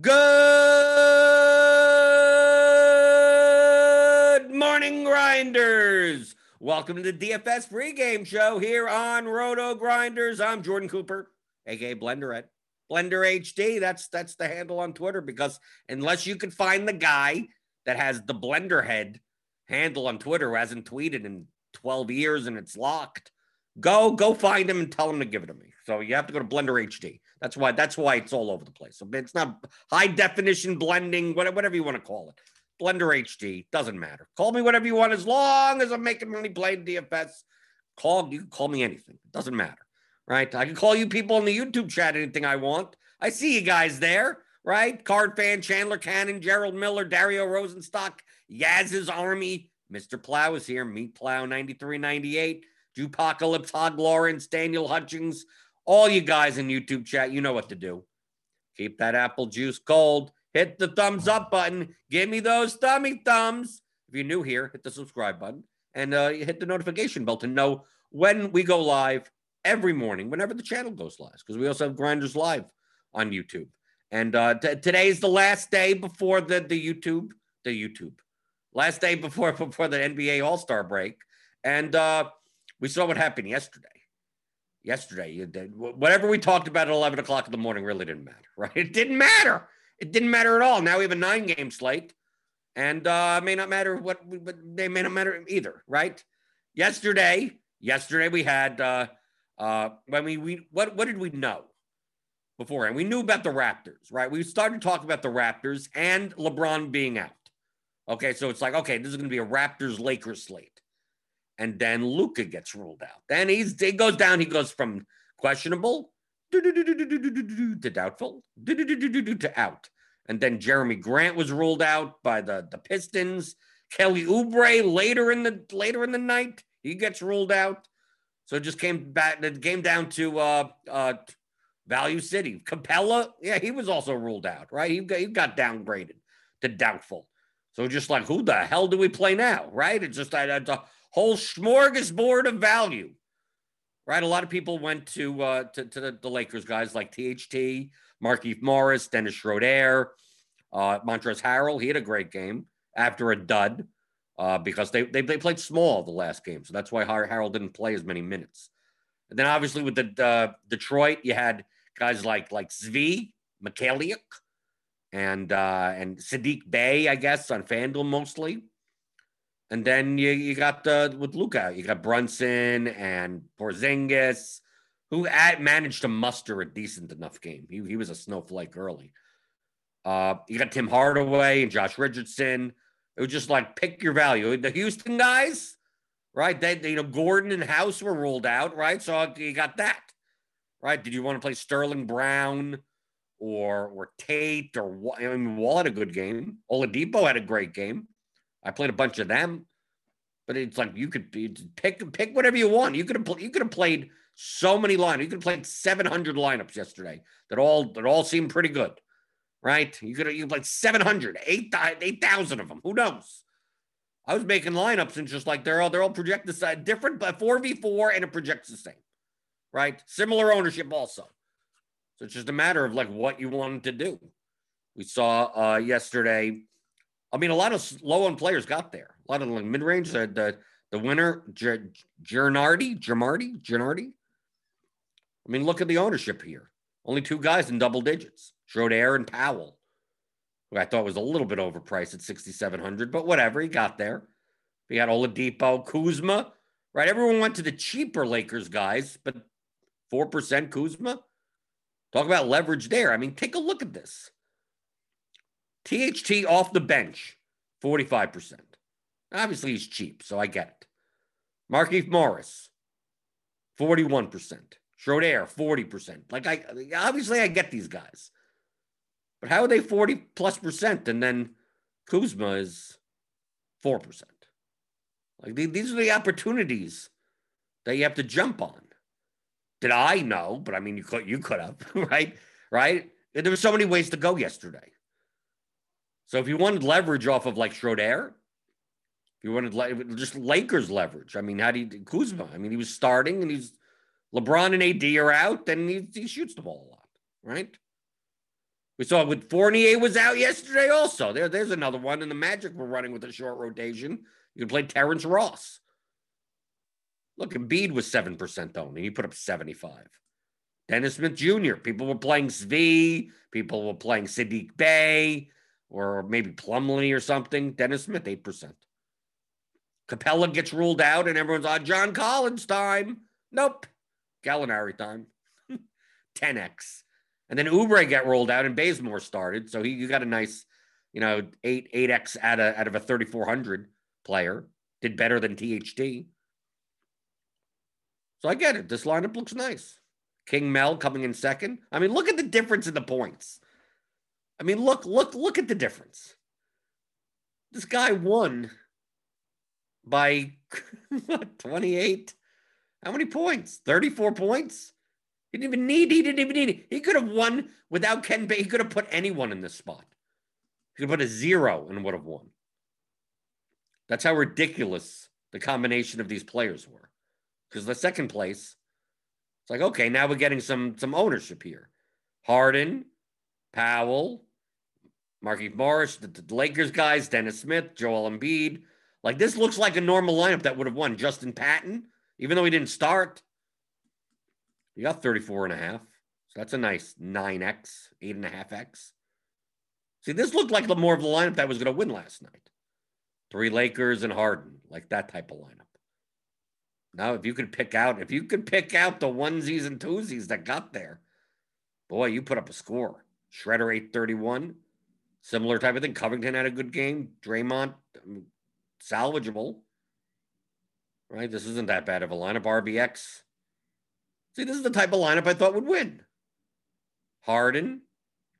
Good morning, grinders. Welcome to the DFS pregame show here on RotoGrinders. I'm Jordan Cooper, aka Blender at Blender HD. That's that's the handle on Twitter because unless you can find the guy that has the Blender head handle on Twitter who hasn't tweeted in 12 years and it's locked, go go find him and tell him to give it to me. So you have to go to Blender HD. That's why that's why it's all over the place. So it's not high definition blending, whatever you want to call it. Blender HD doesn't matter. Call me whatever you want, as long as I'm making money playing DFS. Call you can call me anything. It doesn't matter, right? I can call you people in the YouTube chat anything I want. I see you guys there, right? Card fan, Chandler Cannon, Gerald Miller, Dario Rosenstock, Yaz's Army, Mr. Plow is here. Meat Plow 9398, Jupocalypse, Hog Lawrence, Daniel Hutchings, all you guys in YouTube chat, you know what to do. Keep that apple juice cold. Hit the thumbs up button. Give me those thummy thumbs. If you're new here, hit the subscribe button and uh, hit the notification bell to know when we go live every morning, whenever the channel goes live, because we also have Grinders Live on YouTube. And uh, t- today is the last day before the, the YouTube, the YouTube, last day before before the NBA All Star break. And uh, we saw what happened yesterday yesterday. Whatever we talked about at 11 o'clock in the morning really didn't matter, right? It didn't matter. It didn't matter at all. Now we have a nine game slate, and uh, may not matter what, but they may not matter either, right? Yesterday, yesterday we had uh, uh, when we we what what did we know before? And We knew about the Raptors, right? We started talking about the Raptors and LeBron being out. Okay, so it's like okay, this is going to be a Raptors Lakers slate and then Luka gets ruled out. Then he's he goes down. He goes from questionable to doubtful to out. And then Jerami Grant was ruled out by the the Pistons. Kelly Oubre later in the later in the night he gets ruled out. So it just came back. It came down to uh, uh, Value City. Capela, yeah, he was also ruled out. Right, he got, he got downgraded to doubtful. So just like who the hell do we play now? Right, it's just I, I whole smorgasbord of value. Right, a lot of people went to uh, to, to the, the, Lakers guys like THT, Markieff Morris, Dennis Schroeder, uh, Montrezl Harrell. He had a great game after a dud uh, because they, they they played small the last game, so that's why Harrell didn't play as many minutes. And then obviously with the uh, Detroit, you had guys like like Svi Mykhailiuk and uh, and Saddiq Bey, I guess, on FanDuel mostly. And then you, you got the with Luka, you got Brunson and Porzingis, who at, managed to muster a decent enough game. He, he was a snowflake early. Uh, you got Tim Hardaway and Josh Richardson. It was just like pick your value. The Houston guys, right? They, they you know Gordon and House were ruled out, right? So you got that, right? Did you want to play Sterling Brown or or Tate or I mean Wall had a good game. Oladipo had a great game. I played a bunch of them, but it's like you could pick pick whatever you want. You could have you could have played so many lineups. You could have played 700 lineups yesterday that all that all seemed pretty good, right? You could have you played 700, 8,000 of them. Who knows? I was making lineups and just like they're all they're all projected different, but four v four and it projects the same, right? Similar ownership also. So it's just a matter of like what you wanted to do. We saw uh, yesterday I mean, a lot of low end players got there. A lot of like mid range. The, the the winner, Gianardi, Giamardi, Gianardi. I mean, look at the ownership here. Only two guys in double digits: Schroeder and Powell, who I thought was a little bit overpriced at sixty seven hundred, but whatever. He got there. We got Oladipo, Kuzma. Right, everyone went to the cheaper Lakers guys, but four percent Kuzma. Talk about leverage there. I mean, take a look at this. THT off the bench, 45%. Obviously, he's cheap, so I get it. Markieff Morris, 41%. Schroeder, 40%. Like, I obviously, I get these guys. But how are they 40 plus percent? And then Kuzma is 4%. Like, these are the opportunities that you have to jump on. Did I know? But I mean, you could, you could have, right? Right? There were so many ways to go yesterday. So if you wanted leverage off of like Schroeder, if you wanted le- just Lakers leverage, I mean, how do you Kuzma? I mean, he was starting and he's LeBron and AD are out, then he, he shoots the ball a lot, right? We saw with Fournier was out yesterday also. There, there's another one. And the Magic were running with a short rotation. You can play Terrence Ross. Look, Embiid was 7% owned, and he put up 75. Dennis Smith Jr., people were playing Svi, people were playing Saddiq Bey, or maybe Plumlee or something. Dennis Smith, 8%. Capela gets ruled out, and everyone's on John Collins time. Nope. Gallinari time. 10x. And then Oubre got rolled out and Bazemore started. So he you got a nice, you know, eight, eight X out of out of a 3400 player. Did better than THT. So I get it. This lineup looks nice. King Mel coming in second. I mean, look at the difference in the points. I mean, look, look, look at the difference. This guy won by 28. How many points? 34 points? He didn't even need, he didn't even need it. He could have won without Ken Bay. He could have put anyone in this spot. He could have put a zero and would have won. That's how ridiculous the combination of these players were. Because the second place, it's like, okay, now we're getting some some ownership here. Harden, Powell, Markieff Morris, the, the Lakers guys, Dennis Smith, Joel Embiid. Like this looks like a normal lineup that would have won. Justin Patton, even though he didn't start, you got 34 and a half. So that's a nice 9x, 8.5x. See, this looked like the more of the lineup that was going to win last night. Three Lakers and Harden, like that type of lineup. Now, if you could pick out, if you could pick out the onesies and twosies that got there, boy, you put up a score. Schroeder 831, similar type of thing. Covington had a good game. Draymond, um, salvageable. Right? This isn't that bad of a lineup. RBX, See, this is the type of lineup I thought would win. Harden,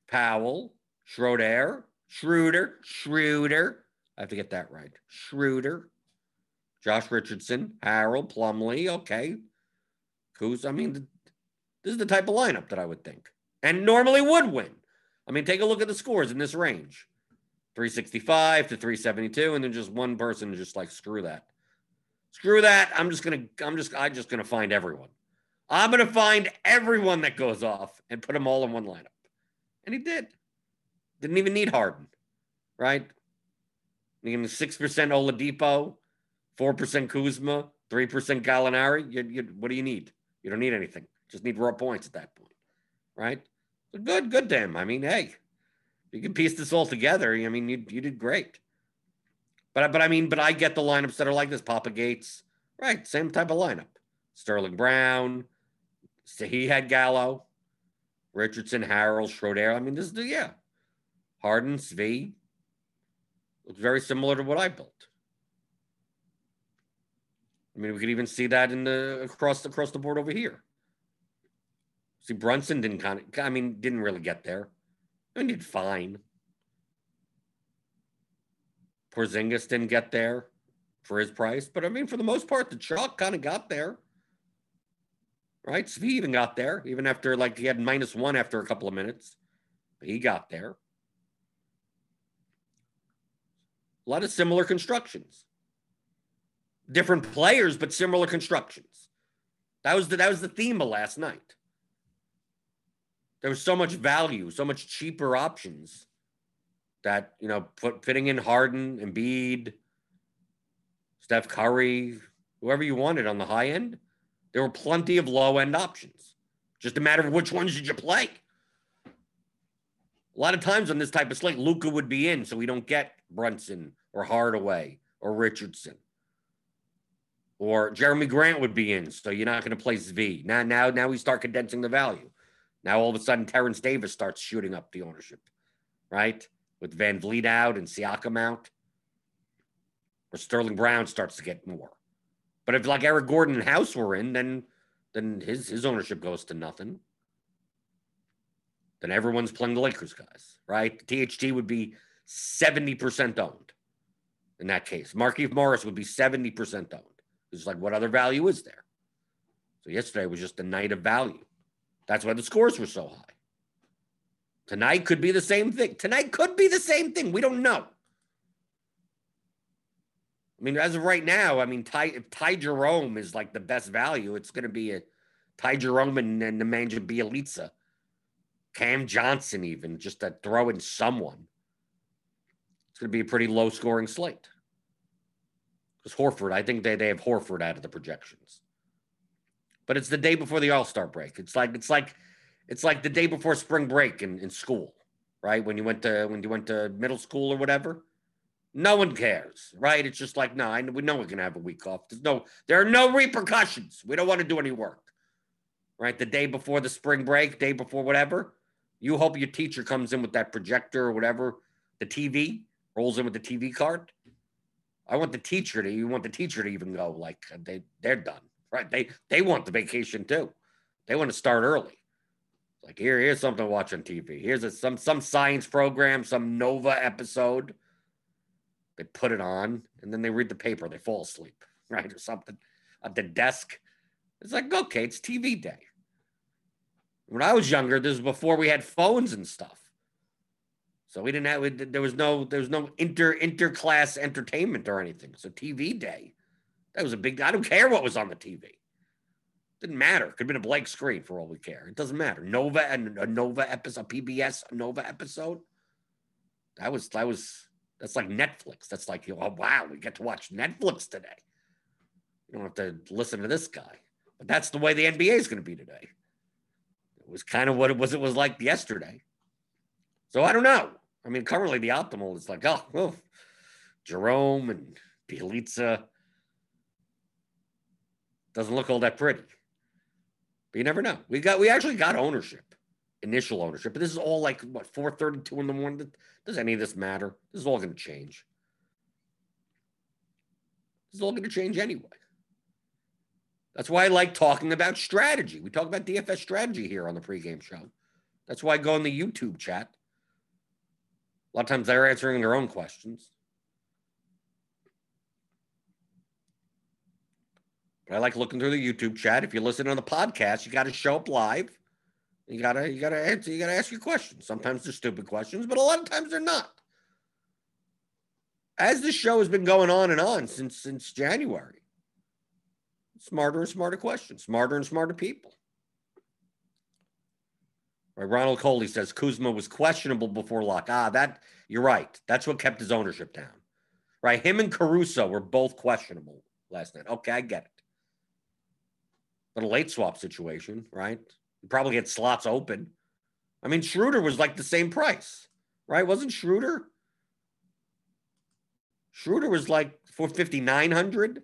Powell, Schroeder, Schroeder, Schroeder. I have to get that right. Schroeder, Josh Richardson, Harrell, Plumlee. Okay. Who's, I mean, this is the type of lineup that I would think and normally would win. I mean, take a look at the scores in this range 365 to 372, and then just one person just like, screw that. Screw that. I'm just going to, I'm just, I'm just going to find everyone. I'm going to find everyone that goes off and put them all in one lineup. And he did. Didn't even need Harden, right? Needing 6% Oladipo, 4% Kuzma, 3% Gallinari. You, you, what do you need? You don't need anything. Just need raw points at that point, right? Good, good to him. I mean, hey, you can piece this all together. I mean, you, you did great. But, but I mean, but I get the lineups that are like this. Papa Gates, right? Same type of lineup. Sterling Brown, so he had Gallo, Richardson, Harrell, Schroeder. I mean, this is the, yeah. Harden, Svi. Looks very similar to what I built. I mean, we could even see that in the across across the board over here. See, Brunson didn't kind of, I mean, didn't really get there. I mean, did fine. Porzingis didn't get there for his price, but I mean, for the most part, the chalk kind of got there right? So he even got there, even after like he had minus one after a couple of minutes. But he got there. A lot of similar constructions. Different players, but similar constructions. That was the that was the theme of last night. There was so much value, so much cheaper options that you know put fitting in Harden, Embiid, Steph Curry, whoever you wanted on the high end there were plenty of low end options. Just a matter of which ones did you play. A lot of times on this type of slate, Luka would be in, so we don't get Brunson or Hardaway or Richardson. Or Jerami Grant would be in, so you're not going to play Svi. Now, now, now we start condensing the value. Now all of a sudden, Terrence Davis starts shooting up the ownership, right? With VanVleet out and Siakam out. Or Sterling Brown starts to get more. But if like Eric Gordon and House were in, then then his his ownership goes to nothing. Then everyone's playing the Lakers guys, right? The THT would be 70% owned in that case. Markieff Morris would be 70% owned. It's like, what other value is there? So yesterday was just a night of value. That's why the scores were so high. Tonight could be the same thing. Tonight could be the same thing. We don't know. I mean, as of right now, I mean, Ty, if Ty Jerome is like the best value, it's going to be a Ty Jerome and, and Nemanja Bjelica Cam Johnson, even just to throw in someone. It's going to be a pretty low scoring slate. Because Horford, I think they, they have Horford out of the projections. But it's the day before the All Star break. It's like it's like it's like the day before spring break in, in school, right? When you went to when you went to middle school or whatever. No one cares, right? It's just like, no, we know we're gonna have a week off. There's no, there are no repercussions. We don't want to do any work, right? The day before the spring break, day before whatever, you hope your teacher comes in with that projector or whatever, the TV rolls in with the TV card. I want the teacher to, you want the teacher to even go like they they're done, right? They they want the vacation too. They want to start early. Like here, here's something to watch on TV. Here's a, some some science program, some Nova episode they put it on and then they read the paper. They fall asleep, right? Or something at the desk. It's like, okay, it's TV day. When I was younger, this was before we had phones and stuff. So we didn't have there was no there was no inter interclass entertainment or anything. So TV day. That was a big I don't care what was on the TV. Didn't matter. Could have been a blank screen for all we care. It doesn't matter. Nova and a Nova episode, PBS Nova episode. That was that was that's like Netflix. That's like, oh, wow, we get to watch Netflix today. You don't have to listen to this guy. But that's the way the NBA is going to be today. It was kind of what it was. It was like yesterday. So I don't know. I mean, currently the optimal is like, oh, well, Jerome and Bjelica doesn't look all that pretty. But you never know. We got we actually got ownership initial ownership. But this is all like what 4:32 in the morning. Does any of this matter? This is all going to change. This is all going to change anyway. That's why I like talking about strategy. We talk about DFS strategy here on the pregame show. That's why I go in the YouTube chat. A lot of times they're answering their own questions. I like looking through the YouTube chat. If you listen on the podcast, you got to show up live. You gotta you gotta answer, you gotta ask your questions. Sometimes they're stupid questions, but a lot of times they're not. As this show has been going on and on since since January, smarter and smarter questions, smarter and smarter people. Right, Ronald Coley says Kuzma was questionable before lock. Ah, that you're right. That's what kept his ownership down. Right, him and Caruso were both questionable last night. Okay, I get it. A late swap situation, right? You probably get slots open. I mean, Schroeder was like the same price, right? Wasn't Schroeder? Schroeder was like for 5,900,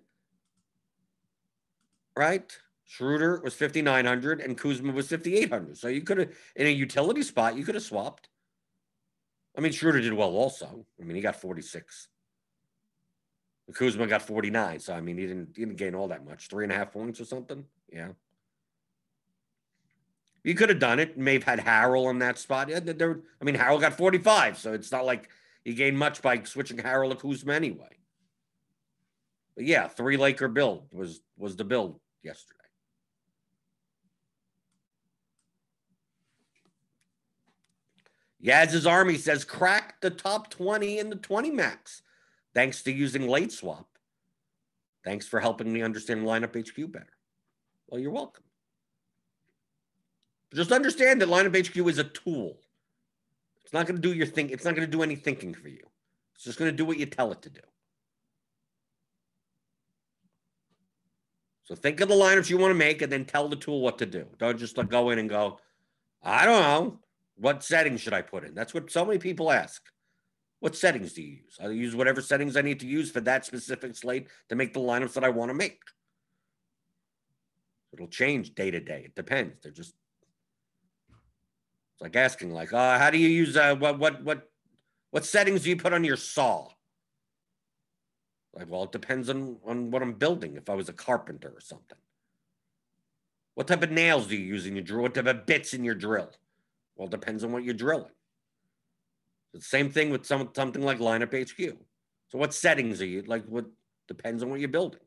right? Schroeder was 5,900 and Kuzma was 5,800. So you could have, in a utility spot, you could have swapped. I mean, Schroeder did well also. I mean, he got 46. Kuzma got 49. So, I mean, he didn't, he didn't gain all that much. Three and a half points or something. Yeah. You could have done it. May have had Harrell in that spot. I mean, Harrell got 45, so it's not like he gained much by switching Harrell to Kuzma anyway. But yeah, three Laker build was was the build yesterday. Yaz's Army says crack the top 20 in the 20 max thanks to using late swap. Thanks for helping me understand lineup HQ better. Well, you're welcome. Just understand that lineup HQ is a tool. It's not going to do your thing. It's not going to do any thinking for you. It's just going to do what you tell it to do. So think of the lineups you want to make and then tell the tool what to do. Don't just like go in and go, I don't know. What settings should I put in? That's what so many people ask. What settings do you use? I use whatever settings I need to use for that specific slate to make the lineups that I want to make. It'll change day to day. It depends. They're just it's like asking, like, uh, how do you use uh, what what what what settings do you put on your saw? Like, well, it depends on on what I'm building. If I was a carpenter or something, what type of nails do you use in your drill? What type of bits in your drill? Well, it depends on what you're drilling. Same thing with some something like lineup HQ. So, what settings are you like? What depends on what you're building.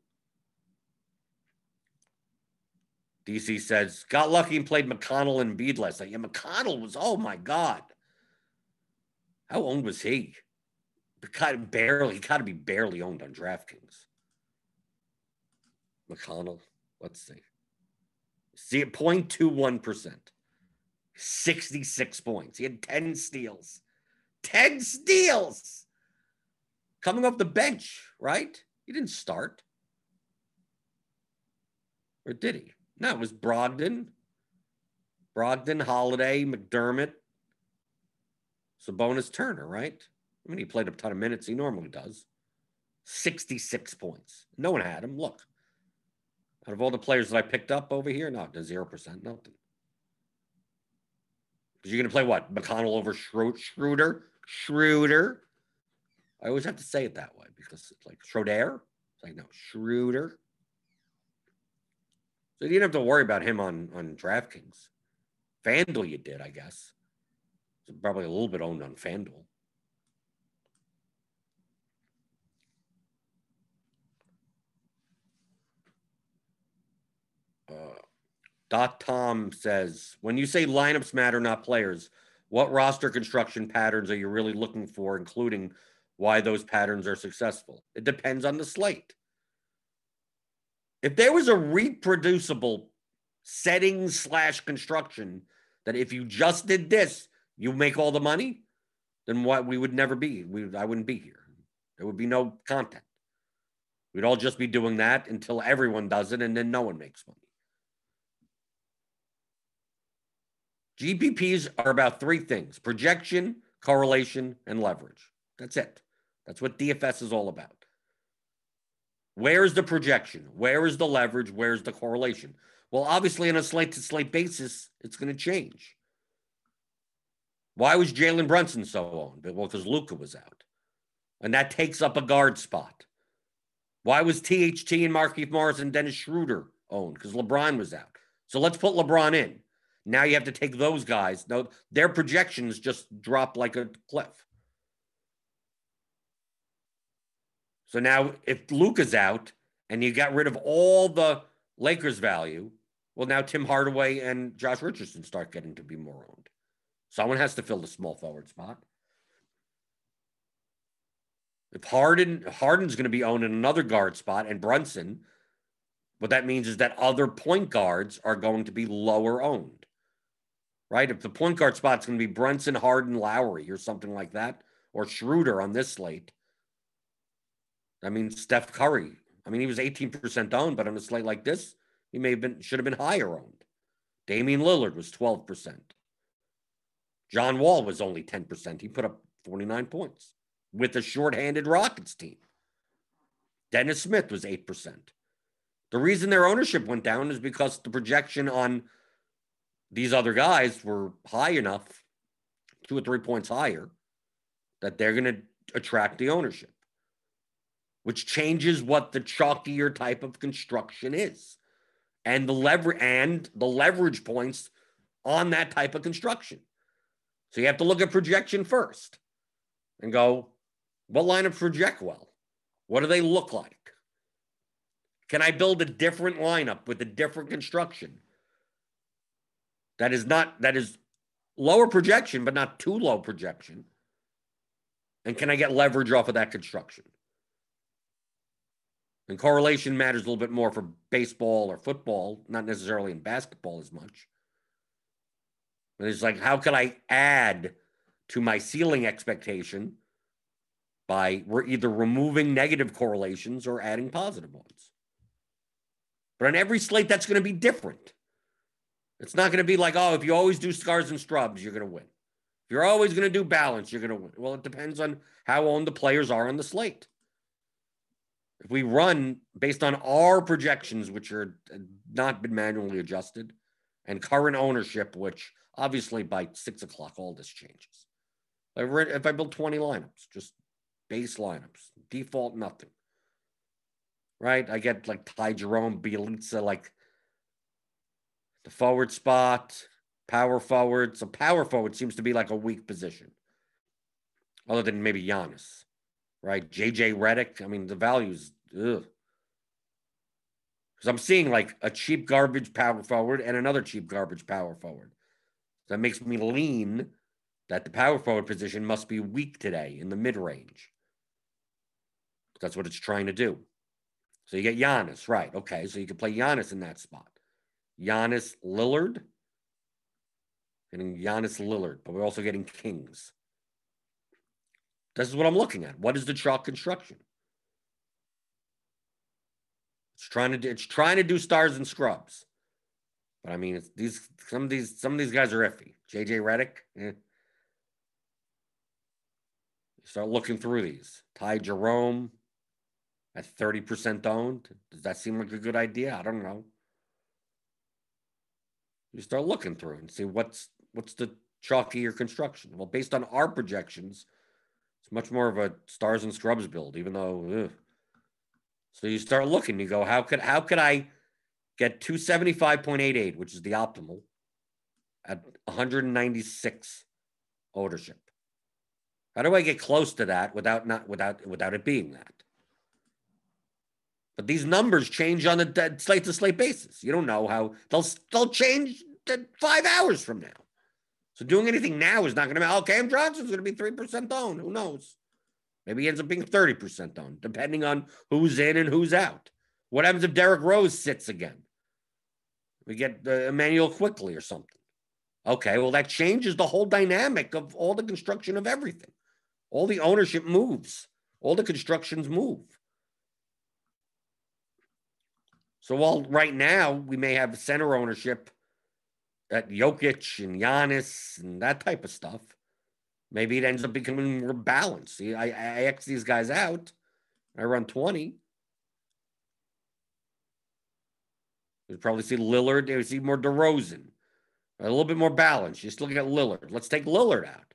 DC says, got lucky and played McConnell and Embiid last night. Yeah, McConnell was, oh my God. How owned was he? Of barely, he got to be barely owned on DraftKings. McConnell, let's see. See, 0.21%. 66 points. He had 10 steals. 10 steals coming off the bench, right? He didn't start. Or did he? No, it was Brogdon. Brogdon, Holiday, McDermott, Sabonis, Turner, right? I mean, he played a ton of minutes. He normally does. 66 points. No one had him. Look, out of all the players that I picked up over here, not the 0%, nothing. Because you're going to play what? McConnell over Schroeder? Schroeder. I always have to say it that way because it's like Schroeder. It's like, no, Schroeder. So you didn't have to worry about him on, on DraftKings. FanDuel, you did, I guess. Probably a little bit owned on FanDuel. Uh, Dot Tom says, when you say lineups matter, not players, what roster construction patterns are you really looking for, including why those patterns are successful? It depends on the slate. If there was a reproducible setting slash construction that if you just did this, you make all the money, then what we would never be. We I wouldn't be here. There would be no content. We'd all just be doing that until everyone does it and then no one makes money. GPPs are about three things projection, correlation, and leverage. That's it. That's what DFS is all about. Where's the projection? Where is the leverage? Where's the correlation? Well, obviously, on a slate to slate basis, it's going to change. Why was Jalen Brunson so owned? Well, because Luka was out. And that takes up a guard spot. Why was THT and Markieff Morris and Dennis Schroeder owned? Because LeBron was out. So let's put LeBron in. Now you have to take those guys. No, their projections just drop like a cliff. So now if Luka's out and you got rid of all the Lakers value, well, now Tim Hardaway and Josh Richardson start getting to be more owned. Someone has to fill the small forward spot. If Harden Harden's going to be owned in another guard spot and Brunson, what that means is that other point guards are going to be lower owned right? If the point guard spot's going to be Brunson, Harden, Lowry, or something like that, or Schroeder on this slate, I mean Steph Curry. I mean he was 18% owned, but on a slate like this, he may have been should have been higher owned. Damian Lillard was 12%. John Wall was only 10%. He put up 49 points with a shorthanded Rockets team. Dennis Smith was 8%. The reason their ownership went down is because the projection on these other guys were high enough, two or three points higher, that they're going to attract the ownership, which changes what the chalkier type of construction is, and the lever and the leverage points on that type of construction. So you have to look at projection first, and go, what lineups project well? What do they look like? Can I build a different lineup with a different construction? That is not that is lower projection, but not too low projection. And can I get leverage off of that construction? And correlation matters a little bit more for baseball or football, not necessarily in basketball as much. But it's like, how can I add to my ceiling expectation by we're either removing negative correlations or adding positive ones? But on every slate, that's going to be different. It's not going to be like, oh, if you always do scars and strubs, you're going to win. If you're always going to do balance, you're going to win. Well, it depends on how owned the players are on the slate. If we run based on our projections, which are uh, not been manually adjusted, and current ownership, which obviously by six o'clock all this changes. If I build 20 lineups, just base lineups, default nothing. Right? I get like Ty Jerome, Bjelica, like the forward spot, power forward. So power forward seems to be like a weak position, other than maybe Giannis, right? JJ Redick. I mean, the values. Because I'm seeing like a cheap garbage power forward and another cheap garbage power forward. That makes me lean that the power forward position must be weak today in the mid range. That's what it's trying to do. So you get Giannis, right? Okay, so you can play Giannis in that spot. Giannis Lillard. Getting Giannis Lillard, but we're also getting Kings. This is what I'm looking at. What is the chalk construction? It's trying to do, it's trying to do stars and scrubs. But I mean, it's these some of these some of these guys are iffy. JJ Redick, eh. Start looking through these. Ty Jerome at 30% owned. Does that seem like a good idea? I don't know. You start looking through and see what's what's the chalkier construction. Well, based on our projections, it's much more of a stars and scrubs build, even though ugh. so you start looking, you go, how could how could I get 275.88, which is the optimal, at 196 ownership? How do I get close to that without not without without it being that? But these numbers change on a slate to slate basis. You don't know how they'll they'll change five hours from now. So doing anything now is not going to be. Oh, Cam Johnson's going to be three percent owned. Who knows? Maybe he ends up being thirty percent owned, depending on who's in and who's out. What happens if Derrick Rose sits again? We get uh, Immanuel Quickley or something. Okay, well that changes the whole dynamic of all the construction of everything. All the ownership moves, all the constructions move. So while right now we may have center ownership at Jokic and Giannis and that type of stuff, maybe it ends up becoming more balanced. See, I, I X these guys out. I run 20. You'd probably see Lillard. You see more DeRozan. A little bit more balance. Just looking at Lillard. Let's take Lillard out.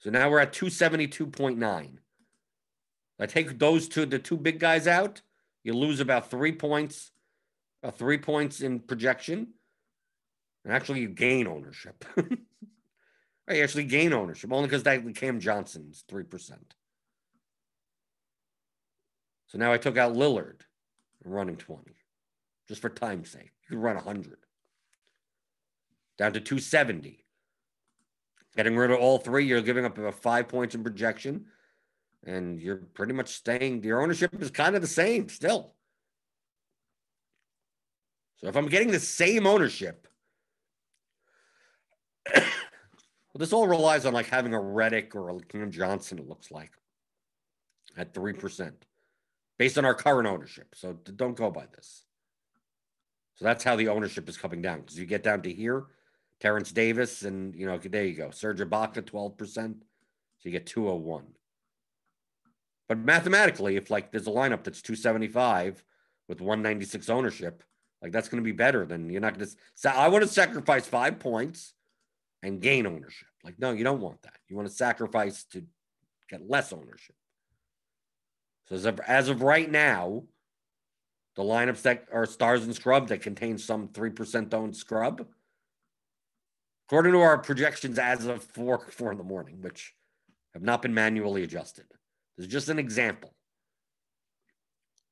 So now we're at 272.9. I take those two, the two big guys out, you lose about three points, about three points in projection. And actually, you gain ownership. I actually gain ownership only because that Cam Johnson's 3%. So now I took out Lillard running 20 just for time's sake. You could run 100 down to 270. Getting rid of all three, you're giving up about five points in projection, and you're pretty much staying. Your ownership is kind of the same still. So if I'm getting the same ownership, well, this all relies on like having a Redick or a Cam Johnson, it looks like, at 3%, based on our current ownership. So don't go by this. So that's how the ownership is coming down. Because you get down to here, Terrence Davis, and you know, there you go. Serge Ibaka, 12%. So you get 201. But mathematically, if like there's a lineup that's 275 with 196 ownership, like that's going to be better than you're not going to. So I want to sacrifice five points and gain ownership. Like, no, you don't want that. You want to sacrifice to get less ownership. So as of, as of right now, the lineups that are stars and scrub that contain some 3% owned scrub according to our projections as of four four in the morning, which have not been manually adjusted. This is just an example.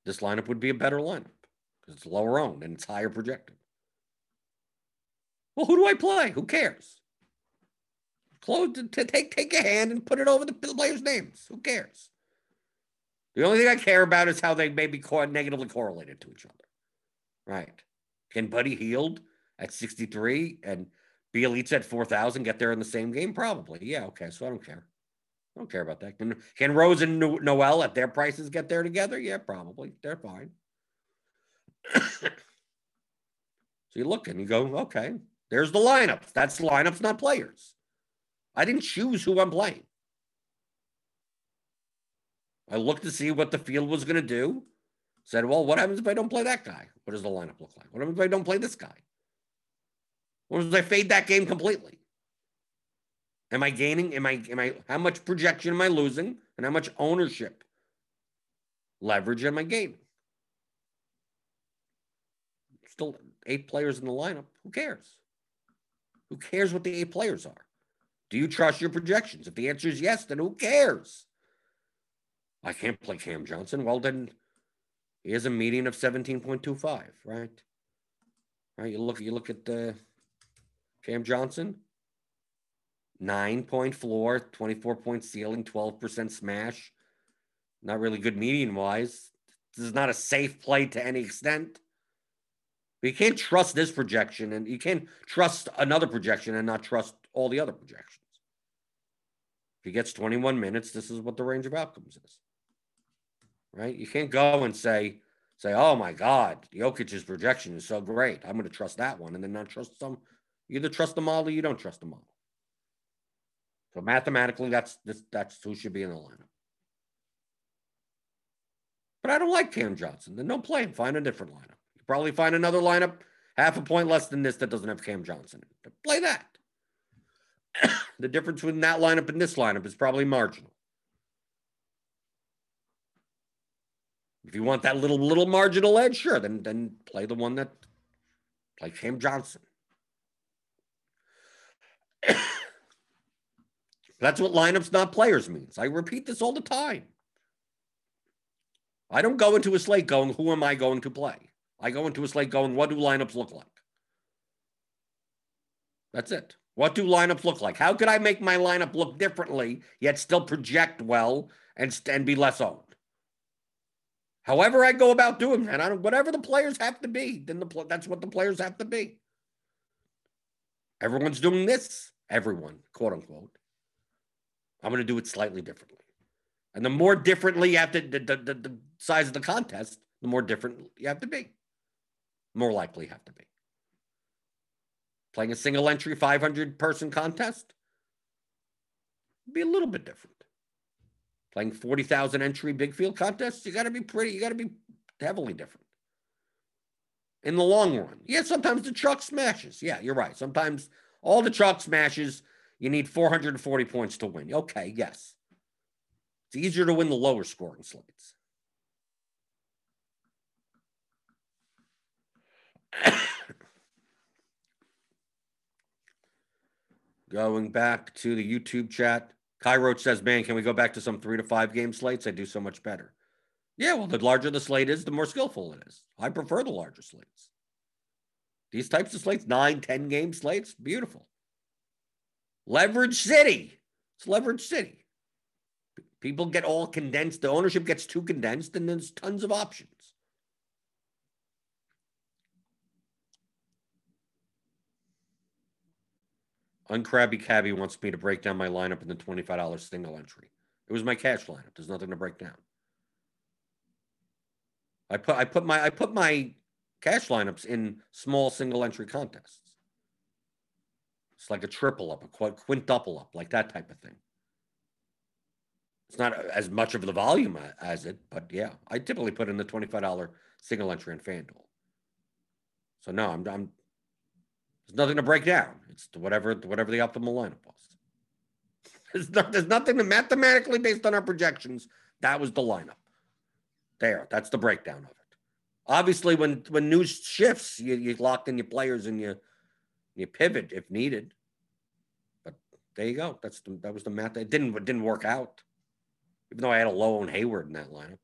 This lineup would be a better lineup because it's lower owned and it's higher projected. Well, who do I play? Who cares? Close to, take take a hand and put it over the players' names. Who cares? The only thing I care about is how they may be negatively correlated to each other. Right. Can Buddy Hield at 63 and Bjelica at 4,000 get there in the same game? Probably. Yeah, okay. So I don't care. I don't care about that. Can, can Rose and Noel at their prices get there together? Yeah, probably. They're fine. so you look and you go, okay, there's the lineups. That's lineups, not players. I didn't choose who I'm playing. I looked to see what the field was going to do. Said, well, what happens if I don't play that guy? What does the lineup look like? What happens if I don't play this guy? What does I fade that game completely? Am I gaining? Am I am I how much projection am I losing? And how much ownership leverage am I gaining? Still eight players in the lineup. Who cares? Who cares what the eight players are? Do you trust your projections? If the answer is yes, then who cares? I can't play Cam Johnson. Well, then he has a median of 17.25, right? Right. You look you look at the Cam Johnson, nine point floor, 24 point ceiling, 12% smash. Not really good median wise. This is not a safe play to any extent. But you can't trust this projection and you can't trust another projection and not trust all the other projections. If he gets 21 minutes, this is what the range of outcomes is. Right? You can't go and say, say, oh my God, Jokic's projection is so great. I'm going to trust that one and then not trust some. You either trust the model or you don't trust the model. So mathematically, that's this, that's who should be in the lineup. But I don't like Cam Johnson. Then don't play him. Find a different lineup. You probably find another lineup half a point less than this that doesn't have Cam Johnson. Play that. the difference between that lineup and this lineup is probably marginal. If you want that little little marginal edge, sure, then then play the one that play Cam Johnson. That's what lineups, not players, means. I repeat this all the time. I don't go into a slate going, who am I going to play? I go into a slate going, what do lineups look like? That's it. What do lineups look like? How could I make my lineup look differently, yet still project well and, and be less owned? However, I go about doing that, I don't, whatever the players have to be, then the that's what the players have to be. Everyone's doing this. Everyone, quote unquote. I'm going to do it slightly differently. And the more differently you have to, the, the, the, size of the contest, the more different you have to be. More likely you have to be. Playing a single entry 500 person contest, be a little bit different. Playing 40,000 entry big field contests, you got to be pretty, you got to be heavily different. In the long run. Yeah, sometimes the truck smashes. Yeah, you're right. Sometimes all the truck smashes you need 440 points to win. Okay, yes. It's easier to win the lower scoring slates. Going back to the YouTube chat, Kai Roach says, Man, can we go back to some three to five game slates? I do so much better. Yeah, well, the larger the slate is, the more skillful it is. I prefer the larger slates. These types of slates, nine, 10 game slates, beautiful. Leverage City. It's Leverage City. People get all condensed. The ownership gets too condensed, and there's tons of options. Uncrabby Cabby wants me to break down my lineup in the $25 single entry. It was my cash lineup. There's nothing to break down. I put I put my I put my cash lineups in small single entry contests. It's like a triple up, a quintuple up, like that type of thing. It's not as much of the volume as it, but yeah, I typically put in the $25 single entry in FanDuel. So no, I'm, I'm there's nothing to break down. It's whatever whatever the optimal lineup was. There's, no, there's nothing to mathematically based on our projections. That was the lineup. There, that's the breakdown of it. Obviously, when when news shifts, you you lock in your players and you you pivot if needed. There you go. That's the, that was the math. It didn't it didn't work out, even though I had a low on Hayward in that lineup.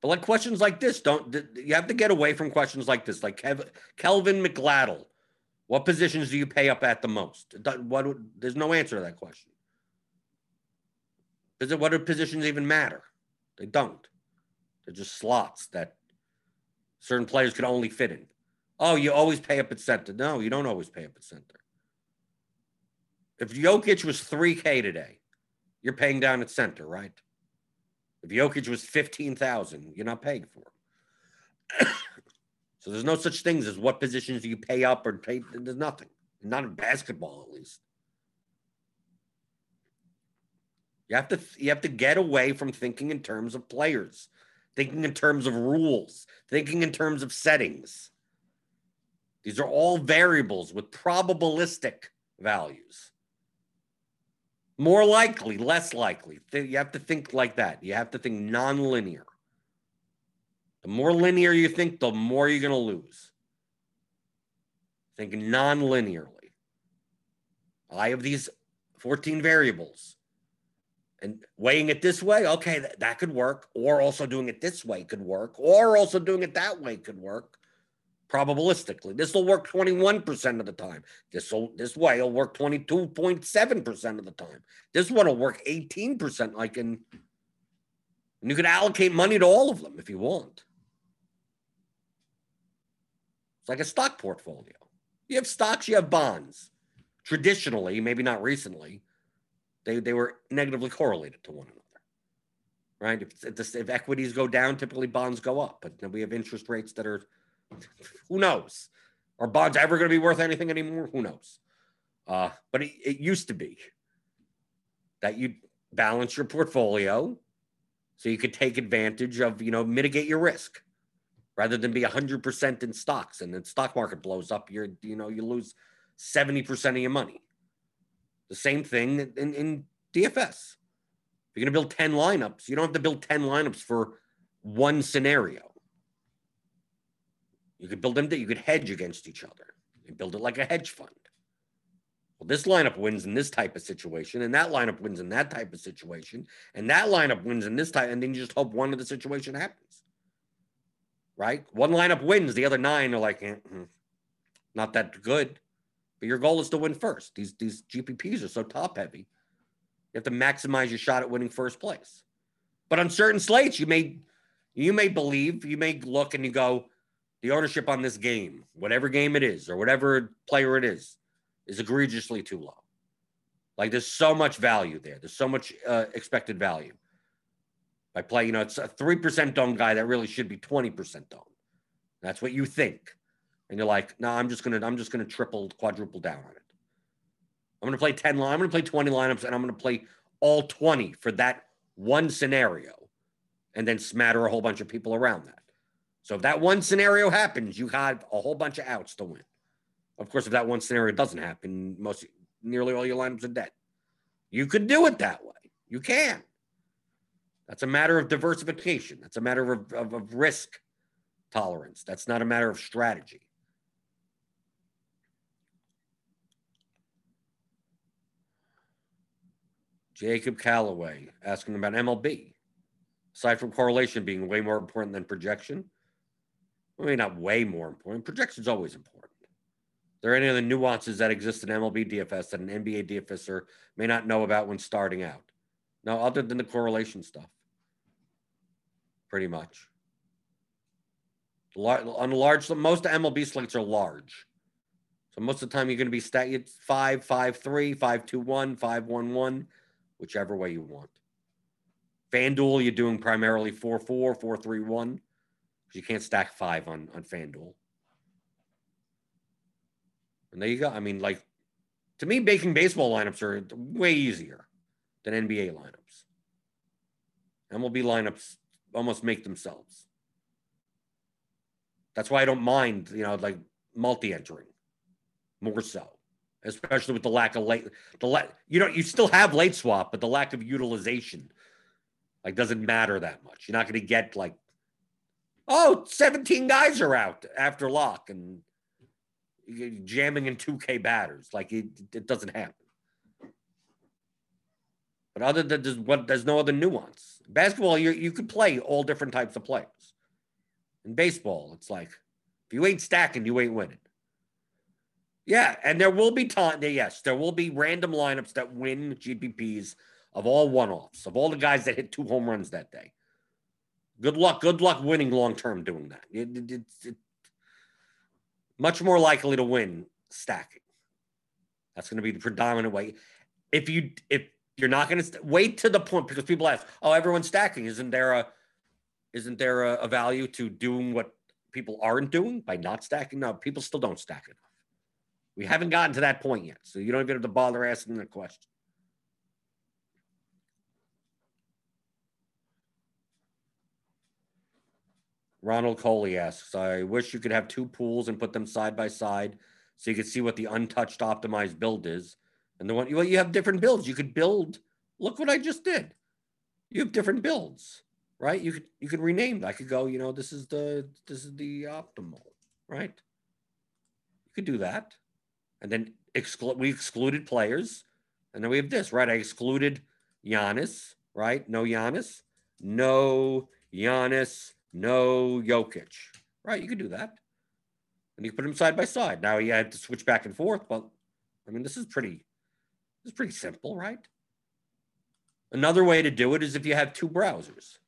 But like questions like this, don't you have to get away from questions like this, like Kev, Kelvin McGladel. What positions do you pay up at the most? What there's no answer to that question. Does it? What do positions even matter? They don't. They're just slots that certain players can only fit in. Oh, you always pay up at center. No, you don't always pay up at center. If Jokic was 3K today, you're paying down at center, right? If Jokic was 15,000, you're not paying for him. so there's no such things as what positions do you pay up or pay. There's nothing. Not in basketball, at least. You have to you have to get away from thinking in terms of players thinking in terms of rules, thinking in terms of settings. These are all variables with probabilistic values. More likely, less likely. You have to think like that. You have to think nonlinear. The more linear you think, the more you're going to lose. Think nonlinearly. I have these 14 variables and weighing it this way, okay, that, that could work. Or also doing it this way could work. Or also doing it that way could work. Probabilistically, this will work 21% of the time. This will this way will work 22.7% of the time. This one will work 18%, like in And you could allocate money to all of them if you want. It's like a stock portfolio. You have stocks, you have bonds. Traditionally, maybe not recently, they, they were negatively correlated to one another. Right? If, if, this, if equities go down, typically bonds go up. But then we have interest rates that are, who knows? Are bonds ever going to be worth anything anymore? Who knows? Uh, but it, it used to be that you balance your portfolio so you could take advantage of, you know, mitigate your risk rather than be 100% in stocks and the stock market blows up you're you know you lose 70% of your money the same thing in, in dfs if you're going to build 10 lineups you don't have to build 10 lineups for one scenario. You could build them that you could hedge against each other. And build it like a hedge fund. Well, this lineup wins in this type of situation, and that lineup wins in that type of situation, and that lineup wins in this type, and then you just hope one of the situation happens. Right? One lineup wins, the other nine are like, eh, hmm, not that good. But your goal is to win first. These these GPPs are so top heavy. You have to maximize your shot at winning first place. But on certain slates, you may you may believe, you may look and you go, the ownership on this game, whatever game it is, or whatever player it is, is egregiously too low. Like there's so much value there. There's so much uh, expected value. I play, you know, it's a 3% dome guy that really should be 20% dome. That's what you think. And you're like, no, I'm just gonna, I'm just gonna triple, quadruple down on it. I'm gonna play 10 line, I'm gonna play 20 lineups, and I'm gonna play all 20 for that one scenario, and then smatter a whole bunch of people around that. So if that one scenario happens, you have a whole bunch of outs to win. Of course, if that one scenario doesn't happen, most nearly all your lineups are dead. You could do it that way. You can. That's a matter of diversification. That's a matter of, of, of risk tolerance. That's not a matter of strategy. Jacob Calloway asking about MLB. Aside from correlation being way more important than projection, I mean, not way more important. Projection is always important. Are there any other nuances that exist in MLB DFS that an NBA DFSer may not know about when starting out? No, other than the correlation stuff pretty much. On large, most MLB slates are large. So most of the time you're going to be stat five, five, three, five, two, one, five, one, one, whichever way you want. FanDuel, you're doing primarily four, four, four, three, one, because you can't stack five on on FanDuel. And there you go. I mean, like to me, making baseball lineups are way easier than NBA lineups. MLB lineups almost make themselves. That's why I don't mind, you know, like multi-entering more so, especially with the lack of late. The la- you know, you still have late swap, but the lack of utilization like doesn't matter that much. You're not going to get like, oh, 17 guys are out after lock and jamming in 2K batters. Like it, it doesn't happen. But other than there's what there's no other nuance. Basketball, you you could play all different types of players. In baseball, it's like if you ain't stacking, you ain't winning. Yeah, and there will be time. Yes, there will be random lineups that win GPPs of all one-offs of all the guys that hit two home runs that day. Good luck. Good luck winning long term doing that. It, it, it, it, much more likely to win stacking. That's going to be the predominant way. If you if you're not going to st- wait to the point because people ask, "Oh, everyone's stacking. Isn't there a isn't there a, a, value to doing what people aren't doing by not stacking?" No, people still don't stack enough. We haven't gotten to that point yet, so you don't even have to bother asking the question. Ronald Coley asks, I wish you could have two pools and put them side by side so you could see what the untouched optimized build is and the one well, you have different builds. You could build. Look what I just did. You have different builds, right? You could you could rename. I could go. You know, this is the this is the optimal, right? You could do that, and then exclude. We excluded players, and then we have this, right? I excluded Giannis, right? No Giannis, no Giannis, no Jokic, right? You could do that, and you put them side by side. Now you had to switch back and forth, but I mean, this is pretty this is pretty simple, right? Another way to do it is if you have two browsers.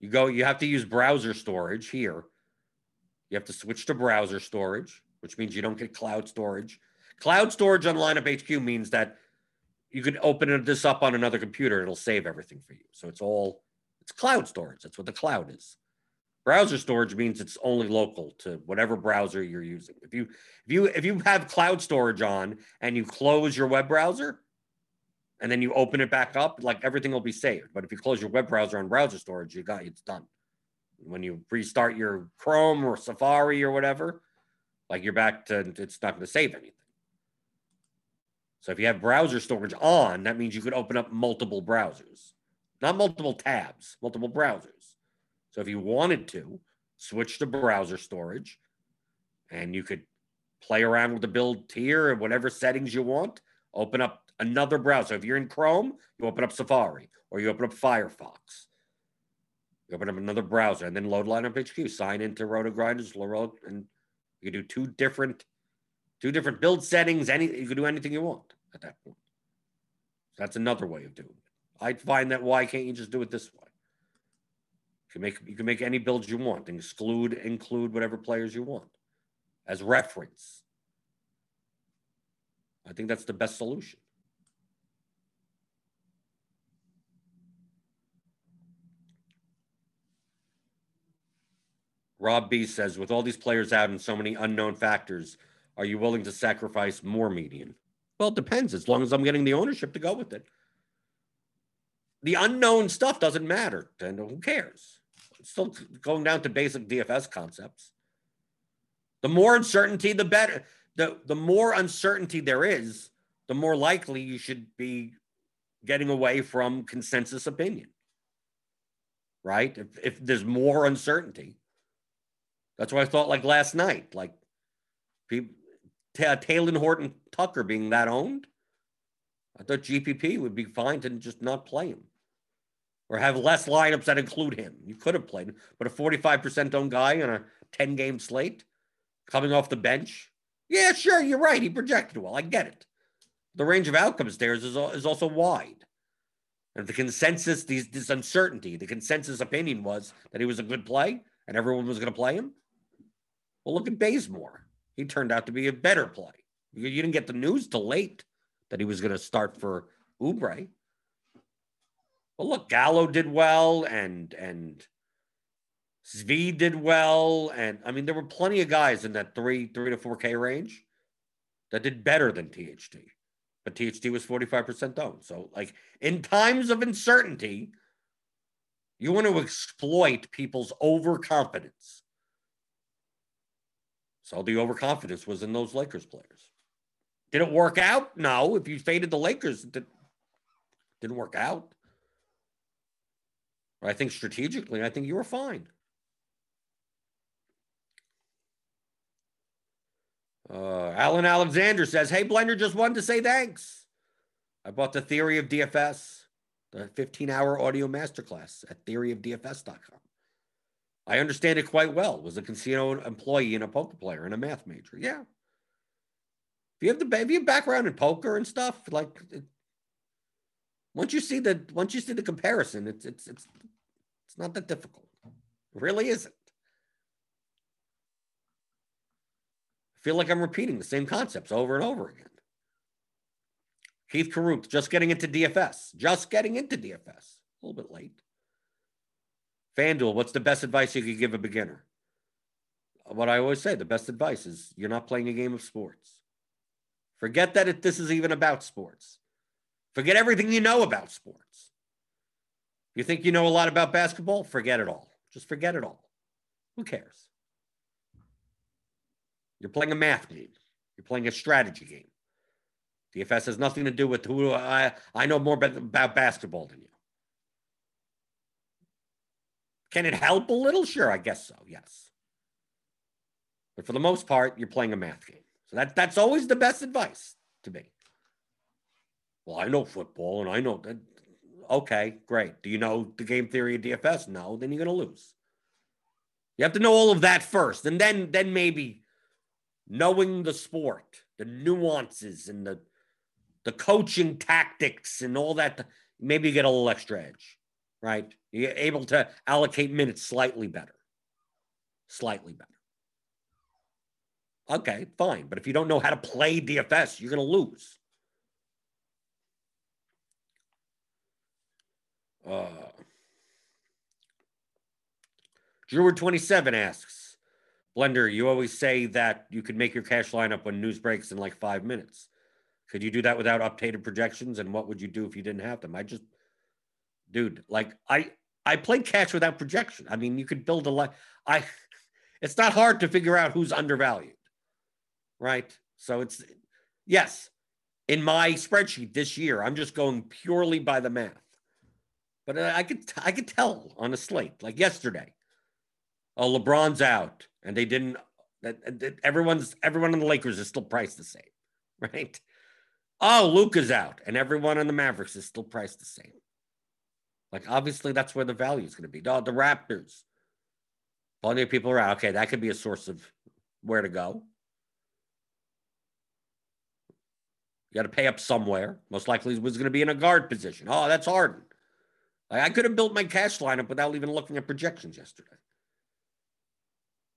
You go, you have to use browser storage here. You have to switch to browser storage, which means you don't get cloud storage. Cloud storage on lineup HQ means that you can open this up on another computer, it'll save everything for you. So it's all it's cloud storage. That's what the cloud is. Browser storage means it's only local to whatever browser you're using. If you if you if you have cloud storage on and you close your web browser and then you open it back up, like everything will be saved. But if you close your web browser on browser storage, you got it's done. When you restart your Chrome or Safari or whatever, like you're back to it's not going to save anything. So if you have browser storage on, that means you could open up multiple browsers, not multiple tabs, multiple browsers. So if you wanted to switch to browser storage and you could play around with the build tier and whatever settings you want, open up another browser. If you're in Chrome, you open up Safari or you open up Firefox. You open up another browser and then load lineup HQ, sign into RotoGrinders, and you can do two different two different build settings. Any you can do anything you want at that point. That's another way of doing it. I find that why can't you just do it this way? You can make you can make any builds you want, exclude include whatever players you want as reference. I think that's the best solution. Rob B says, with all these players out and so many unknown factors, are you willing to sacrifice more median? Well, it depends. As long as I'm getting the ownership to go with it. The unknown stuff doesn't matter. Then who cares? It's still going down to basic DFS concepts. The more uncertainty, the better. The, the more uncertainty there is, the more likely you should be getting away from consensus opinion. Right? If, if there's more uncertainty. That's what I thought like last night. Like people, Talen Horton Tucker being that owned, I thought GPP would be fine to just not play him or have less lineups that include him. You could have played him, but a 45% owned guy on a 10 game slate coming off the bench. Yeah, sure, you're right. He projected well. I get it. The range of outcomes there is, is also wide. And the consensus, these, this uncertainty, the consensus opinion was that he was a good play and everyone was going to play him. Well, look at Bazemore he turned out to be a better play. You, didn't get the news till late that he was going to start for Oubre. Well, look, Gallo did well, and and Svi did well, and I mean there were plenty of guys in that three three to four K range that did better than THT, but THT was forty five percent owned. So like in times of uncertainty, you want to exploit people's overconfidence so the overconfidence was in those Lakers players. Did it work out? No. If you faded the Lakers, it didn't work out. I think strategically, I think you were fine. Uh, Alan Alexander says, Hey, Blender, just wanted to say thanks. I bought the Theory of DFS, the 15 hour audio masterclass at theoryofdfs.com. I understand it quite well. Was a casino employee and a poker player and a math major. Yeah. If you have the if you have background in poker and stuff, like it, once you see the once you see the comparison, it's it's it's it's not that difficult. It really isn't. I feel like I'm repeating the same concepts over and over again. Keith Carruth, just getting into DFS, just getting into DFS, a little bit late. FanDuel, what's the best advice you could give a beginner? What I always say, the best advice is you're not playing a game of sports. Forget that it, this is even about sports. Forget everything you know about sports. You think you know a lot about basketball? Forget it all. Just forget it all. Who cares? You're playing a math game. You're playing a strategy game. DFS has nothing to do with who I, I know more about basketball than you. Can it help a little? Sure, I guess so. Yes. But for the most part, you're playing a math game. So that, that's always the best advice to me. Well, I know football and I know that. Okay, great. Do you know the game theory of DFS? No, then you're going to lose. You have to know all of that first. And then, then maybe knowing the sport, the nuances and the, the coaching tactics and all that, maybe you get a little extra edge. Right? You're able to allocate minutes slightly better. Slightly better. Okay, fine. But if you don't know how to play DFS, you're going to lose. Uh, Druid27 asks, Blender, you always say that you could make your cash lineup when news breaks in like five minutes. Could you do that without updated projections? And what would you do if you didn't have them? I just, dude, like I, I played cash without projection. I mean, you could build a lot. I, it's not hard to figure out who's undervalued, right? So it's, yes, in my spreadsheet this year, I'm just going purely by the math. But uh, I could I could tell on a slate like yesterday. Oh, LeBron's out, and they didn't. Everyone's everyone on the Lakers is still priced the same, right? Oh, Luka's out, and everyone on the Mavericks is still priced the same. Like obviously, that's where the value is going to be. Oh, the Raptors. Plenty of people are out. Okay, that could be a source of where to go. You got to pay up somewhere. Most likely, was going to be in a guard position. Oh, that's Harden. Like I could have built my cash lineup without even looking at projections yesterday.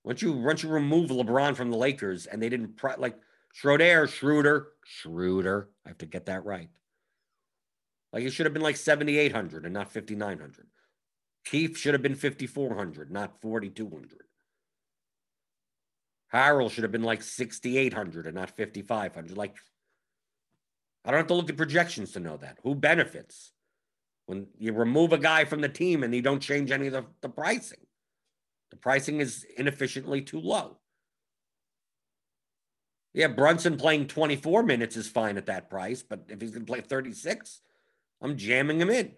Once you once you remove LeBron from the Lakers and they didn't pro, like Schroeder, Schroeder, Schroeder, I have to get that right. Like it should have been like 7,800 and not 5,900. Keith should have been 5,400, not 4,200. Harrell should have been like 6,800 and not 5,500. Like, I don't have to look at projections to know that. Who benefits? when you remove a guy from the team and you don't change any of the, the pricing. The pricing is inefficiently too low. Yeah, Brunson playing 24 minutes is fine at that price, but if he's going to play 36, I'm jamming him in.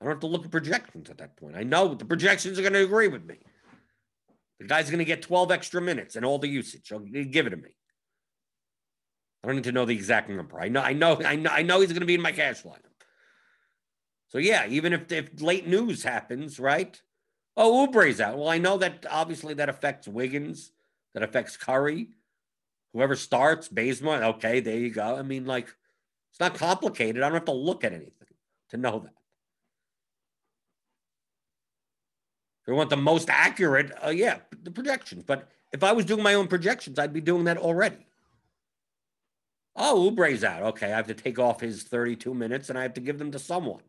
I don't have to look at projections at that point. I know the projections are going to agree with me. The guy's going to get 12 extra minutes and all the usage. So give it to me. I don't need to know the exact number. I know, I know, I know, I know he's going to be in my cash lineup. So yeah, even if, if late news happens, right? Oh, Oubre's out. Well, I know that obviously that affects Wiggins, that affects Curry. Whoever starts, Bazemore, okay, there you go. I mean, like, it's not complicated. I don't have to look at anything to know that. If we want the most accurate, uh, yeah, the projections. But if I was doing my own projections, I'd be doing that already. Oh, Oubre's out. Okay, I have to take off his 32 minutes and I have to give them to someone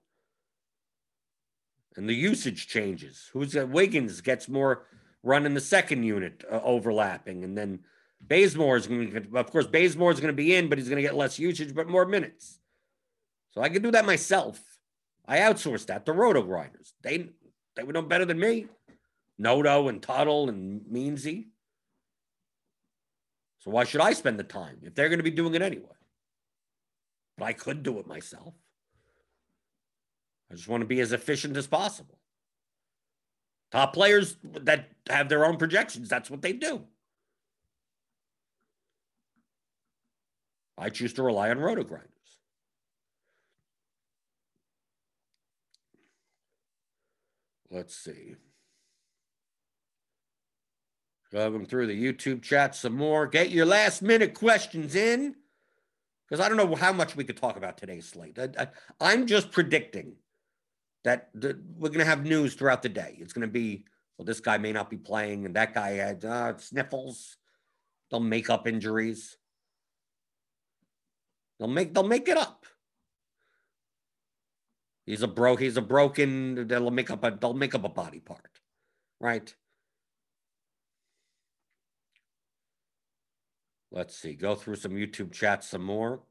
and the usage changes. Who's uh, Wiggins gets more run in the second unit uh, overlapping, and then Bazemore is going to, of course, Bazemore is going to be in, but he's going to get less usage, but more minutes. So I can do that myself. I outsourced that to RotoGrinders. They they would know better than me. Noto and Tuttle and Meansy. So why should I spend the time if they're going to be doing it anyway? But I could do it myself. I just want to be as efficient as possible. Top players that have their own projections, that's what they do. I choose to rely on RotoGrinders. Let's see. Going through the YouTube chat some more. Get your last minute questions in because I don't know how much we could talk about today's slate. I, am just predicting that the, we're going to have news throughout the day. It's going to be, well, this guy may not be playing, and that guy had uh, sniffles. They'll make up injuries. They'll make they'll make it up. He's a bro. He's a broken. They'll make up a. They'll make up a body part, right? Let's see. Go through some YouTube chats some more.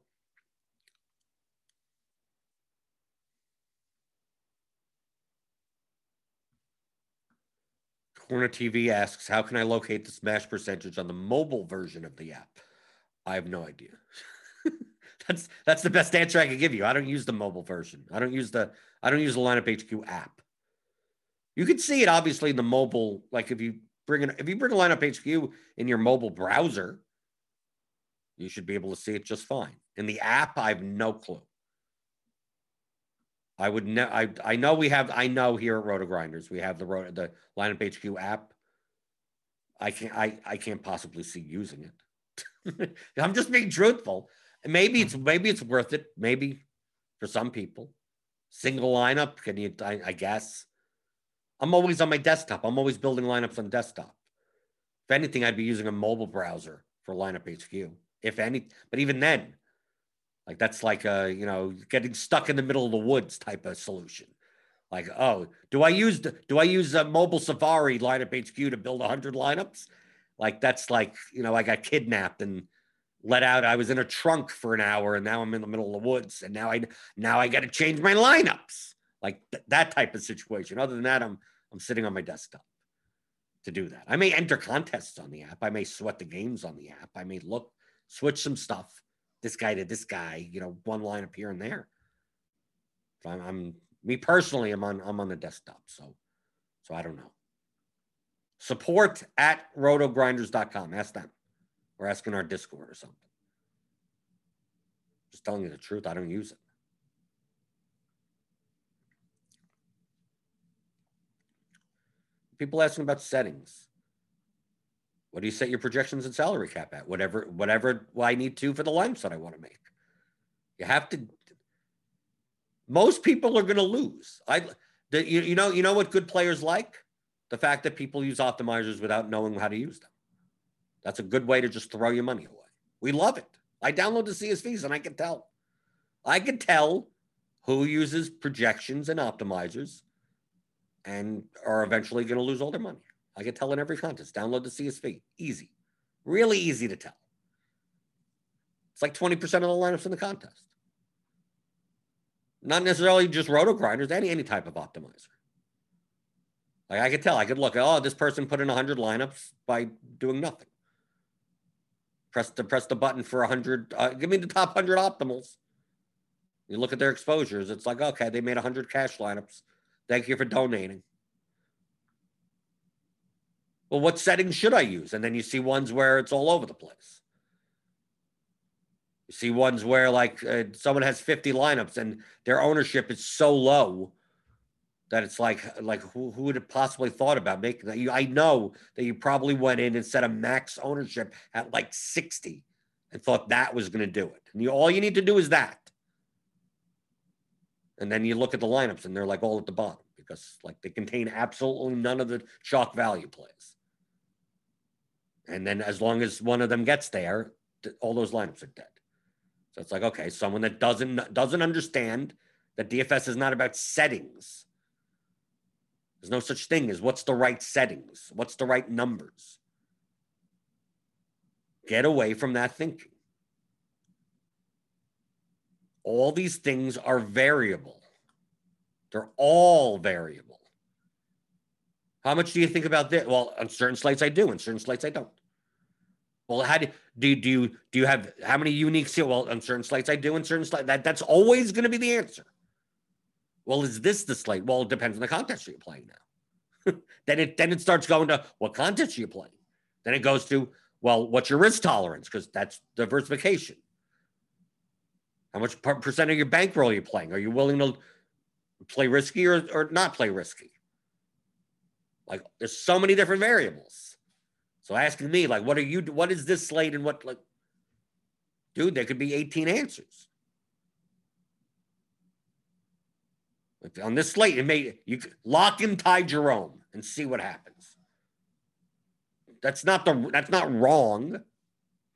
Corner TV asks, how can I locate the smash percentage on the mobile version of the app? I have no idea. that's that's the best answer I can give you. I don't use the mobile version. I don't use the I don't use the lineup HQ app. You can see it obviously in the mobile, like if you bring it if you bring a lineup HQ in your mobile browser, you should be able to see it just fine. In the app, I have no clue. I would know. I I know we have. I know here at RotoGrinders we have the Roto, the lineup HQ app. I can't. I I can't possibly see using it. I'm just being truthful. Maybe it's maybe it's worth it. Maybe for some people, Single lineup, can you? I, I guess. I'm always on my desktop. I'm always building lineups on desktop. If anything, I'd be using a mobile browser for lineup HQ. If any, but even then, like that's like a you know getting stuck in the middle of the woods type of solution. Like, oh, do I use do I use a mobile Safari lineup HQ to build hundred lineups? Like that's like you know I got kidnapped and let out. I was in a trunk for an hour and now I'm in the middle of the woods and now I now I got to change my lineups. Like th- that type of situation. Other than that, I'm I'm sitting on my desktop to do that. I may enter contests on the app. I may sweat the games on the app. I may look, switch some stuff. This guy to this guy, you know, one line up here and there. I'm, I'm me personally, I'm on I'm on the desktop, so so I don't know. Support at rotogrinders.com. Ask them. We're asking our Discord or something. Just telling you the truth. I don't use it. People asking about settings. What do you set your projections and salary cap at? Whatever, whatever I need to for the lineups that I want to make. You have to. Most people are going to lose. I, the, you, you know, you know what good players like? The fact that people use optimizers without knowing how to use them. That's a good way to just throw your money away. We love it. I download the CSVs and I can tell. I can tell who uses projections and optimizers and are eventually going to lose all their money. I can tell in every contest. Download the CSV. Easy. Really easy to tell. It's like 20% of the lineups in the contest. Not necessarily just RotoGrinders, any any type of optimizer. Like I could tell, I could look, oh, this person put in 100 lineups by doing nothing. Press the press the button for 100. Uh, give me the top 100 optimals. You look at their exposures. It's like okay, they made 100 cash lineups. Thank you for donating. Well, what settings should I use? And then you see ones where it's all over the place. You see ones where like uh, someone has 50 lineups and their ownership is so low that it's like like who, who would have possibly thought about making that? You i know that you probably went in and set a max ownership at like 60 and thought that was going to do it. And you all you need to do is that. And then you look at the lineups and they're like all at the bottom because like they contain absolutely none of the shock value plays. And then as long as one of them gets there all those lineups are dead. So it's like okay someone that doesn't doesn't understand that dfs is not about settings there's no such thing as what's the right settings, what's the right numbers. Get away from that thinking. All these things are variable. They're all variable. How much do you think about this? Well, on certain slates I do, on certain slates I don't. Well, how do, do, do you do you have how many unique Well, on certain slates I do, on certain slates that that's always going to be the answer. Well, is this the slate? Well, it depends on the contest you're playing now. then it then it starts going to what contest you're playing. Then it goes to well, what's your risk tolerance? Because that's diversification. How much percent of your bankroll are you playing? Are you willing to play risky or, or not play risky? Like there's so many different variables. So asking me, like, what are you what is this slate and what like dude, there could be 18 answers. On this slate, it may you lock in Ty Jerome and see what happens. That's not the that's not wrong.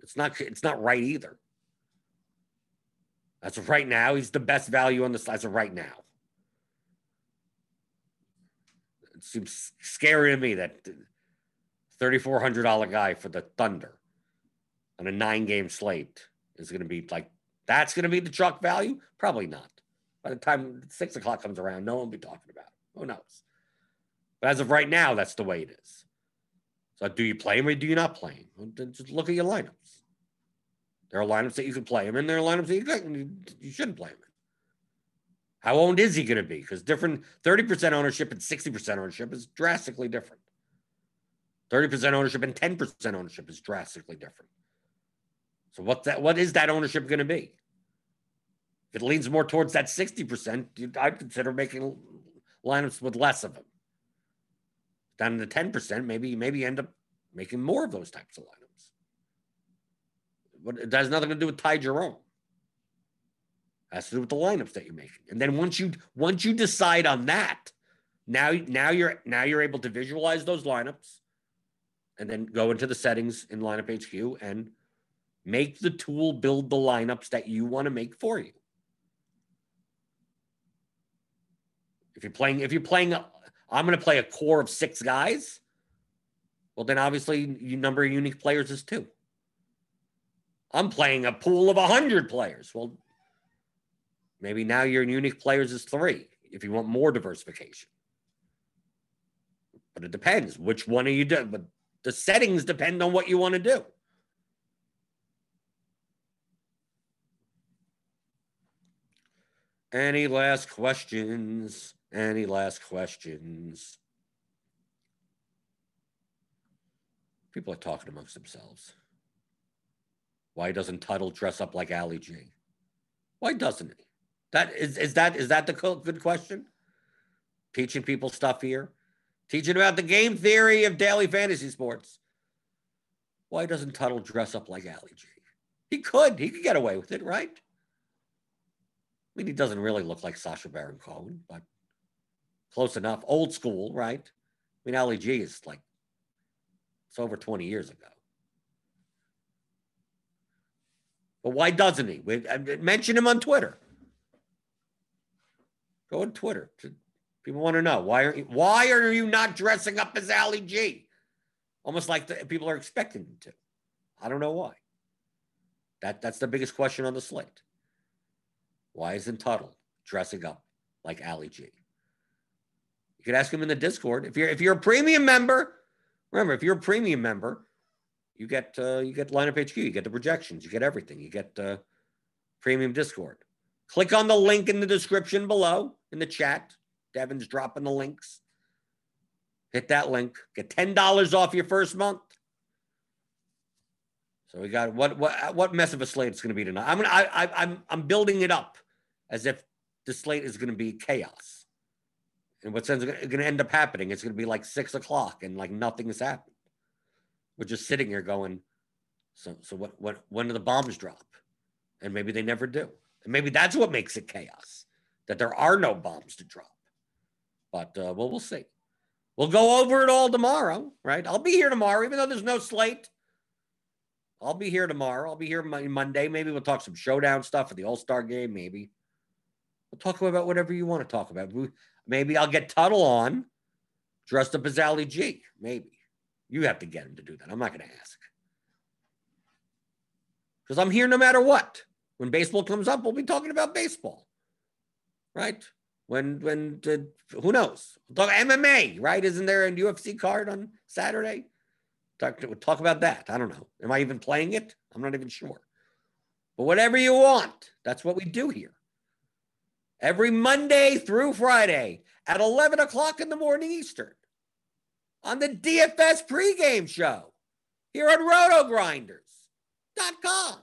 It's not it's not right either. As of right now, he's the best value on the as of right now. It seems scary to me that $3,400 guy for the Thunder on a nine game slate is going to be like, that's going to be the truck value? Probably not. By the time six o'clock comes around, no one will be talking about it. Who knows? But as of right now, that's the way it is. So do you play him or do you not play him? Just look at your lineups. There are lineups that you can play him in. There are lineups that you, you shouldn't play him in. How owned is he going to be? Because different 30% ownership and 60% ownership is drastically different. 30% ownership and 10% ownership is drastically different. So what that what is that ownership going to be? If it leans more towards that 60%, I'd consider making lineups with less of them. Down to 10%, maybe maybe end up making more of those types of lineups. But it has nothing to do with Ty Jerome. Has to do with the lineups that you're making. And then once you once you decide on that, now now you're now you're able to visualize those lineups and then go into the settings in lineup HQ and make the tool build the lineups that you want to make for you. If you're playing, if you're playing, I'm going to play a core of six guys. Well, then obviously your number of unique players is two. I'm playing a pool of 100 players. Well, maybe now your unique players is three if you want more diversification. But it depends. Which one are you doing? But the settings depend on what you want to do. Any last questions? Any last questions? People are talking amongst themselves. Why doesn't Tuttle dress up like Ali G? Why doesn't he? That is is that is that the good question? Teaching people stuff here, teaching about the game theory of daily fantasy sports. Why doesn't Tuttle dress up like Ali G? He could. He could get away with it, right? I mean, he doesn't really look like Sacha Baron Cohen, but close enough. Old school, right? I mean, Ali G is like it's over 20 years ago. But why doesn't he? Mention him on Twitter. Go on Twitter. People want to know why are why are you not dressing up as Ali G? Almost like the, people are expecting him to. I don't know why. That that's the biggest question on the slate. Why isn't Tuttle dressing up like Ali G? You could ask them in the Discord. If you're if you're a premium member, remember if you're a premium member, you get uh, you get lineup HQ, you get the projections, you get everything, you get uh, premium Discord. Click on the link in the description below in the chat. Devin's dropping the links. Hit that link. Get ten dollars off your first month. So we got what what what mess of a slate it's going to be tonight. I'm gonna I, I I'm I'm building it up as if the slate is going to be chaos. And what's going to end up happening? It's going to be like six o'clock and like nothing has happened. We're just sitting here going, so so what what when do the bombs drop? And maybe they never do. And maybe that's what makes it chaos, that there are no bombs to drop. But uh, well, we'll see. We'll go over it all tomorrow, right? I'll be here tomorrow, even though there's no slate. I'll be here tomorrow. I'll be here Monday. Maybe we'll talk some showdown stuff for the All Star game. Maybe we'll talk about whatever you want to talk about. Maybe I'll get Tuttle on dressed up as Ali G. Maybe. You have to get him to do that. I'm not going to ask. Because I'm here no matter what. When baseball comes up, we'll be talking about baseball. Right? When, when, uh, who knows? We'll talk MMA, right? Isn't there a UFC card on Saturday? Talk, we'll talk about that. I don't know. Am I even playing it? I'm not even sure. But whatever you want, that's what we do here every Monday through Friday at 11 o'clock in the morning Eastern on the DFS pregame show here on rotogrinders.com.